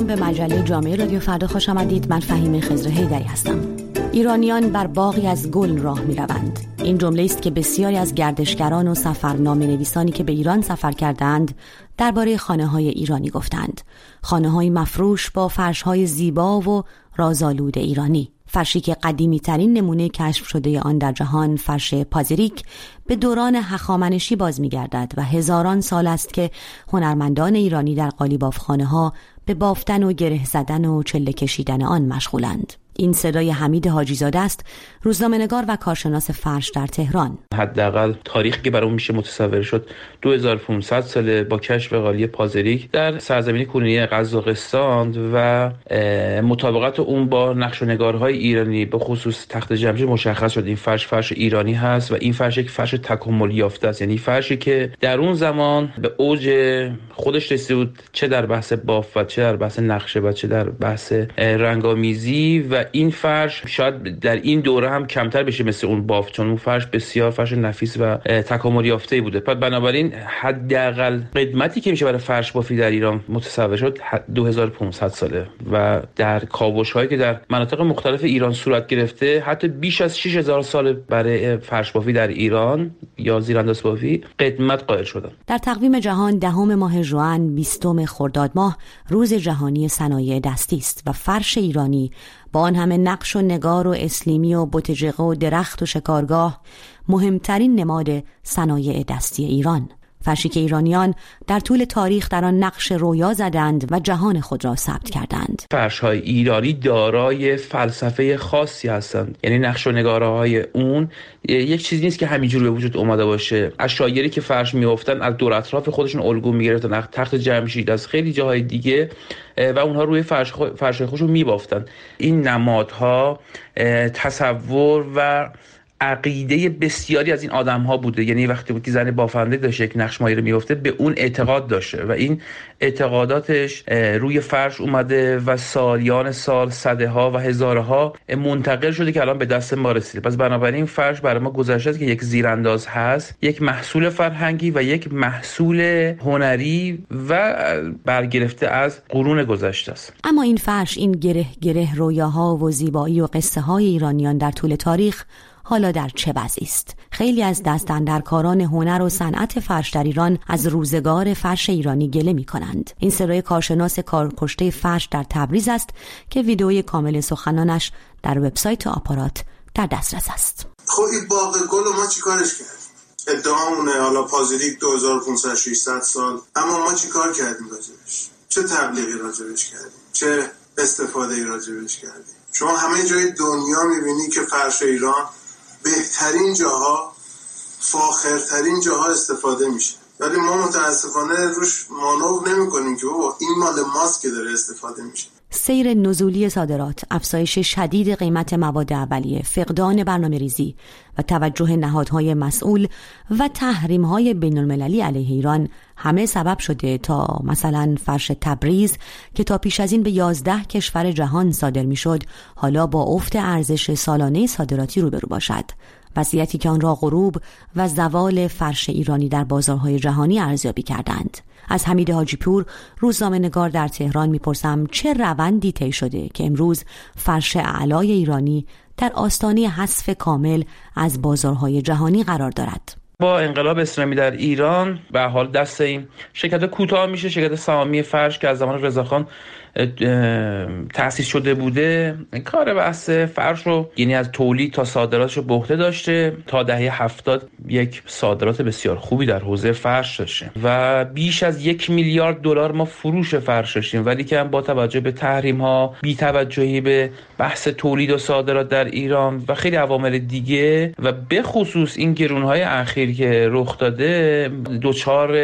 سلام به مجله جامعه رادیو فردا خوش آمدید من فهیم خزر هیدری هستم ایرانیان بر باقی از گل راه می روند. این جمله است که بسیاری از گردشگران و سفرنامه نویسانی که به ایران سفر کردند درباره خانه های ایرانی گفتند. خانه های مفروش با فرش های زیبا و رازآلود ایرانی. فرشی که قدیمی ترین نمونه کشف شده آن در جهان فرش پازریک به دوران هخامنشی باز میگردد و هزاران سال است که هنرمندان ایرانی در قالیباف خانه ها به بافتن و گره زدن و چله کشیدن آن مشغولند. این صدای حمید حاجیزاده است روزنامه‌نگار و کارشناس فرش در تهران. حداقل تاریخی که برای میشه متصور شد 2500 ساله با کشف قالی پازریک در سرزمین کنونی قزاقستان و مطابقت اون با نقش و نگارهای ایرانی به خصوص تخت جمشید مشخص شد. این فرش فرش ایرانی هست و این فرش یک فرش تکاملی یافته است. یعنی فرشی که در اون زمان به اوج خودش رسیده بود چه در بحث بافت و چه در بحث نقشه و چه در بحث رنگامیزی و این فرش شاید در این دوره هم کمتر بشه مثل اون بافت چون اون فرش بسیار فرش نفیس و تکامل یافته بوده. پس بنابراین حداقل قدمتی که میشه برای فرش بافی در ایران متصور شد 2500 ساله و در کاوش هایی که در مناطق مختلف ایران صورت گرفته حتی بیش از 6000 سال برای فرش بافی در ایران یا زیرانداز بافی قدمت قائل شدن. در تقویم جهان دهم ماه ژوئن 20 خرداد ماه روز جهانی صنایع دستی است و فرش ایرانی با آن همه نقش و نگار و اسلیمی و بتجقه و درخت و شکارگاه مهمترین نماد صنایع دستی ایران. فرشی که ایرانیان در طول تاریخ در آن نقش رویا زدند و جهان خود را ثبت کردند. فرش های ایرانی دارای فلسفه خاصی هستند. یعنی نقش و نگاره های اون یک چیزی نیست که همینجور به وجود اومده باشه. اشایری که فرش میافتن از دور اطراف خودشون الگو می‌گرفتن تخت جمشید از خیلی جاهای دیگه و اونها روی فرش, فرش خودشون میبافتن. این نمادها تصور و عقیده بسیاری از این آدم ها بوده. یعنی وقتی بود که زن بافنده داشته یک نقش مایی رو میفته به اون اعتقاد داشته و این اعتقاداتش روی فرش اومده و سالیان سال صده ها و هزاره ها منتقل شده که الان به دست ما رسیده. پس بنابراین فرش برای ما گذشته که یک زیرانداز هست یک محصول فرهنگی و یک محصول هنری و برگرفته از قرون گذشته است. اما این فرش این گره گره رویاها و زیبایی و قصه های ایرانیان در طول تاریخ حالا در چه وضعی است؟ خیلی از کاران هنر و صنعت فرش در ایران از روزگار فرش ایرانی گله می کنند این صدای کارشناس کارکشته فرش در تبریز است که ویدئوی کامل سخنانش در وبسایت آپارات در دسترس است. خب این باغ گل ما چیکارش کرد ادعامونه حالا پازیلیک 2500 600 سال. اما ما چیکار کردیم راجبش؟ چه تبلیغی راجبش کردیم؟ چه استفاده ای راجبش کردیم؟ شما همه جای دنیا می‌بینی که فرش ایران بهترین جاها فاخرترین جاها استفاده میشه. ولی ما متاسفانه روش مانور نمی کنیم که بابا این مال ماست که داره استفاده میشه. سیر نزولی صادرات، افزایش شدید قیمت مواد اولیه، فقدان برنامه ریزی و توجه نهادهای مسئول و تحریم های بین المللی علیه ایران. همه سبب شده تا مثلا فرش تبریز که تا پیش از این به 11 کشور جهان صادر می‌شد حالا با افت ارزش سالانه صادراتی روبرو باشد. وضعیتی که آن را غروب و زوال فرش ایرانی در بازارهای جهانی ارزیابی کردند. از حمید حاجیپور روزنامه نگار در تهران می‌پرسم چه روندی طی شده که امروز فرش اعلای ایرانی در آستانه حذف کامل از بازارهای جهانی قرار دارد؟ با انقلاب اسلامی در ایران به حال دست این شرکت کوتاه میشه شرکت سهامی فرش که از زمان رضاخان تأسیس شده بوده. کار بحث فرش رو یعنی از تولید تا صادراتش رو به داشته تا دهه هفتاد یک صادرات بسیار خوبی در حوزه فرش داشته. و بیش از یک میلیارد دلار ما فروش فرش داشتیم. ولی که با توجه به تحریم ها بی توجهی به بحث تولید و صادرات در ایران و خیلی عوامل دیگه و به خصوص این گرون های اخیر که رخ داده دوچار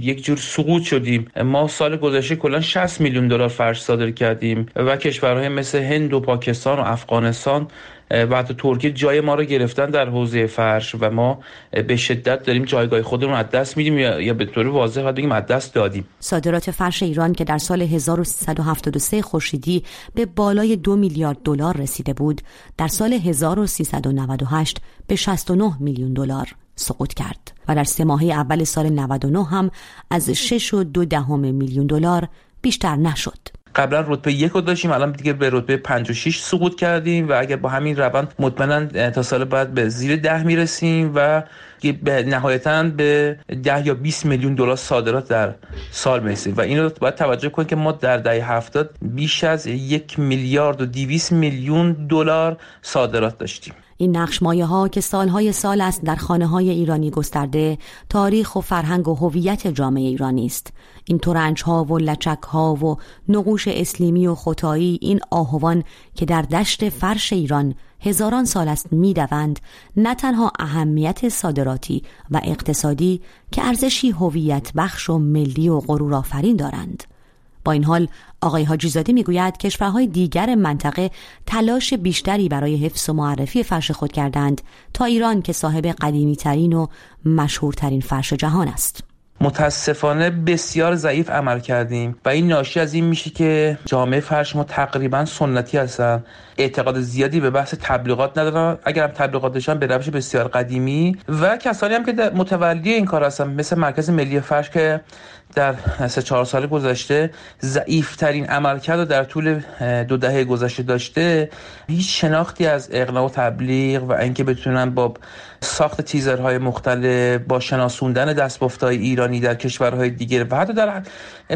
یک جور سقوط شدیم. ما سال گذشته کلا 60 میلیون دلار فرش صادر کردیم و کشورهای مثل هند و پاکستان و افغانستان و حتی ترکیه جای ما رو گرفتن در حوزه فرش و ما به شدت داریم جایگاه خودمون از دست میدیم یا به طور واضح باید بگیم از دست دادیم. صادرات فرش ایران که در سال 1373 خورشیدی به بالای دو میلیارد دلار رسیده بود در سال 1398 به 69 میلیون دلار سقوط کرد. و در سه ماهه اول سال 99 هم از 6 و دو دهم میلیون دلار بیشتر نشد. قبلا رتبه یک رو داشتیم الان دیگه به رتبه 5 و 6 سقوط کردیم و اگر با همین روند مطمئنا تا سال بعد به زیر ده می‌رسیم و به نهایتا به 10 یا 20 میلیون دلار صادرات در سال می‌رسیم. و این رو باید توجه کنید که ما در دهه 70 بیش از یک میلیارد و 200 میلیون دلار صادرات داشتیم. این نقش مایه ها که سالهای سال است در خانه های ایرانی گسترده تاریخ و فرهنگ و هویت جامعه ایرانی است. این تورنج ها و لچک ها و نقوش اسلیمی و خطایی این آهوان که در دشت فرش ایران هزاران سال است می‌دوند نه تنها اهمیت صادراتی و اقتصادی که ارزشی هویت بخش و ملی و غرور آفرین دارند. با این حال آقای حاجیزاده می‌گوید کشورهای دیگر منطقه تلاش بیشتری برای حفظ و معرفی فرش خود کردند تا ایران که صاحب قدیمی ترین و مشهورترین فرش جهان است. متاسفانه بسیار ضعیف عمل کردیم و این ناشی از این میشه که جامعه فرش ما تقریبا سنتی هستن. اعتقاد زیادی به بحث تبلیغات ندارن. اگر هم تبلیغات داشتن به روش بسیار قدیمی و کسانی هم که متولی این کار هستن مثل مرکز ملی فرش که در سه چهار سال گذشته ضعیفترین عملکرد رو در طول دو دهه گذشته داشته. هیچ شناختی از اقناع و تبلیغ و اینکه بتونن با ساخت تیزرهای مختلف با شناسوندن دستبافتهای ایرانی در کشورهای دیگر و حتی در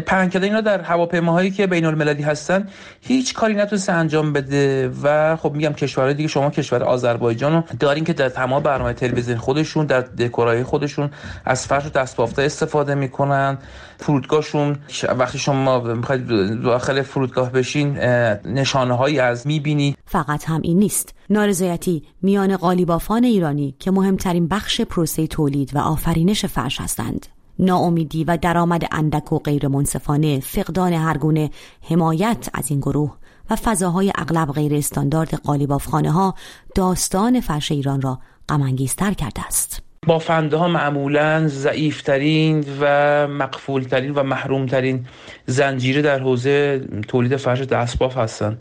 پهن کردن اینا در هواپیماهایی که بین المللی هستن هیچ کاری نتونسته انجام بده و خب میگم کشورهای دیگه شما کشور آذربایجان رو دارین که در تمام برنامه تلویزیون خودشون در دکورهای خودشون از فرش و دستبافته استفاده می‌کنن. فرودگاهشون وقتی شما می‌خواید داخل فرودگاه بشین نشانه هایی از می‌بینی. فقط هم این نیست. نارضایتی میان قالیبافان ایرانی که مهمترین بخش پروسه تولید و آفرینش فرش هستند. ناامیدی و درآمد اندک و غیر منصفانه فقدان هرگونه حمایت از این گروه و فضاهای اغلب غیر استاندارد قالیبافخانه ها داستان فرش ایران را غمانگیزتر کرده است. بافنده ها معمولا ضعیفترین و مقفولترین و محرومترین زنجیره در حوزه تولید فرش دستباف هستن.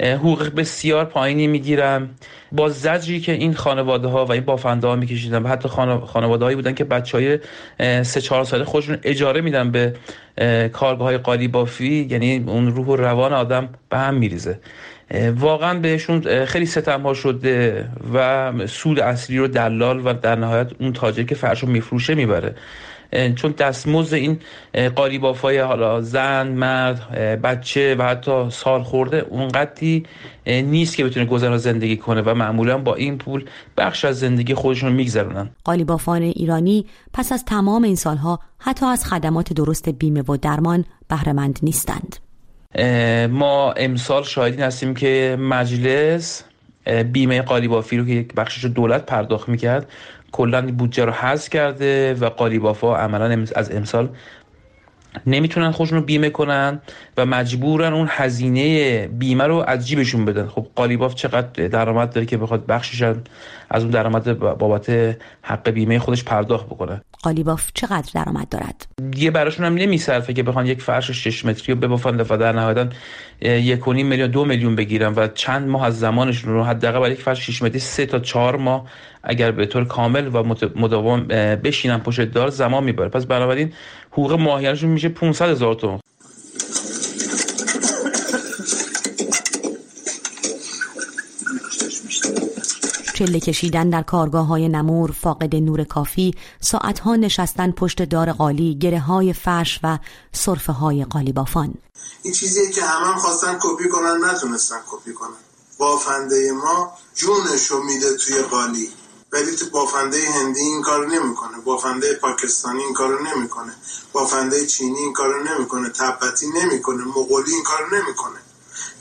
حقوق بسیار پایینی می‌گیرن. با زجری که این خانواده ها و این بافنده ها میکشیدن و حتی خانواده هایی بودن که بچه های سه چهار ساله خودشون اجاره میدن به کارگاه های قالی بافی یعنی اون روح و روان آدم به هم میریزه. واقعا بهشون خیلی ستم ها شده و سود اصلی رو دلال و در نهایت اون تاجر که فرش رو میفروشه می‌بره. چون دستمزد این قالیبافای حالا زن مرد بچه و حتی سال خورده اونقدری نیست که بتونه گذرا زندگی کنه و معمولا با این پول بخش از زندگی خودشون میگذرونن. قالیبافان ایرانی پس از تمام این سالها حتی از خدمات درست بیمه و درمان بهرهمند نیستند. ما امسال شاهدین هستیم که مجلس بیمه قالیبافی رو که یک بخشش دولت پرداخت می‌کرد کلا بودجه رو حذف کرده و قالیبافا عملا از امسال نمی‌تونن خودشون رو بیمه کنن و مجبورن اون هزینه بیمه رو از جیبشون بدن. خب قالیباف چقدر درآمد داره که بخواد بخشش از اون درآمد بابت حق بیمه خودش پرداخت بکنه. قالیباف چقدر درآمد دارد؟ دیگه براشون هم نمیصرفه که بخوان یک فرش 6 متری رو ببافن و در نهایتا یک میلیون دو میلیون بگیرن و چند ماه از زمانشون رو حداقل برای یک فرش 6 متری سه تا چهار ماه اگر به طور کامل و مداوم بشینن پشت دار زمان می‌بره. پس بنابراین حقوق ماهیانشون میشه 500 هزار تومان. چله کشیدن در کارگاه های نمور فاقد نور کافی ساعت ها نشستن پشت دار قالی گره های فرش و صرفه های قالی بافان این چیزیه که همه هم خواستن کپی کنن نتونستن کپی کنن. بافنده ما جونشو میده توی قالی. ولی تو بافنده هندی این کار نمی‌کنه. بافنده پاکستانی این کارو نمی‌کنه. بافنده چینی این کارو نمی‌کنه. تبتی نمی‌کنه. مغولی این کارو نمی‌کنه.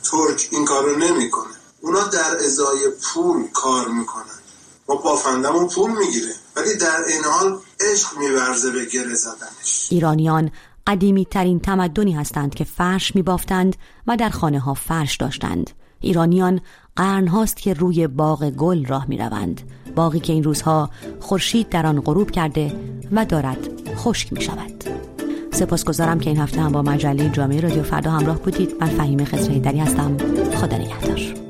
ترک این کارو نمی‌کنه. اونا در ازای پول کار می‌کنن. ما بافندمون پول می‌گیره. ولی در این حال عشق میورزه به گره زدنش. ایرانیان قدیمی ترین تمدنی هستند که فرش میبافتند و در خانه ها فرش داشتند. ایرانیان قرن هاست که روی باغ گل راه می روند باقی که این روزها خورشید در آن غروب کرده و دارد خشک می شود سپاسگزارم که این هفته هم با مجله جامعه رادیو فردا همراه بودید. من فهیم خسروی دری هستم. خدا نگهدار.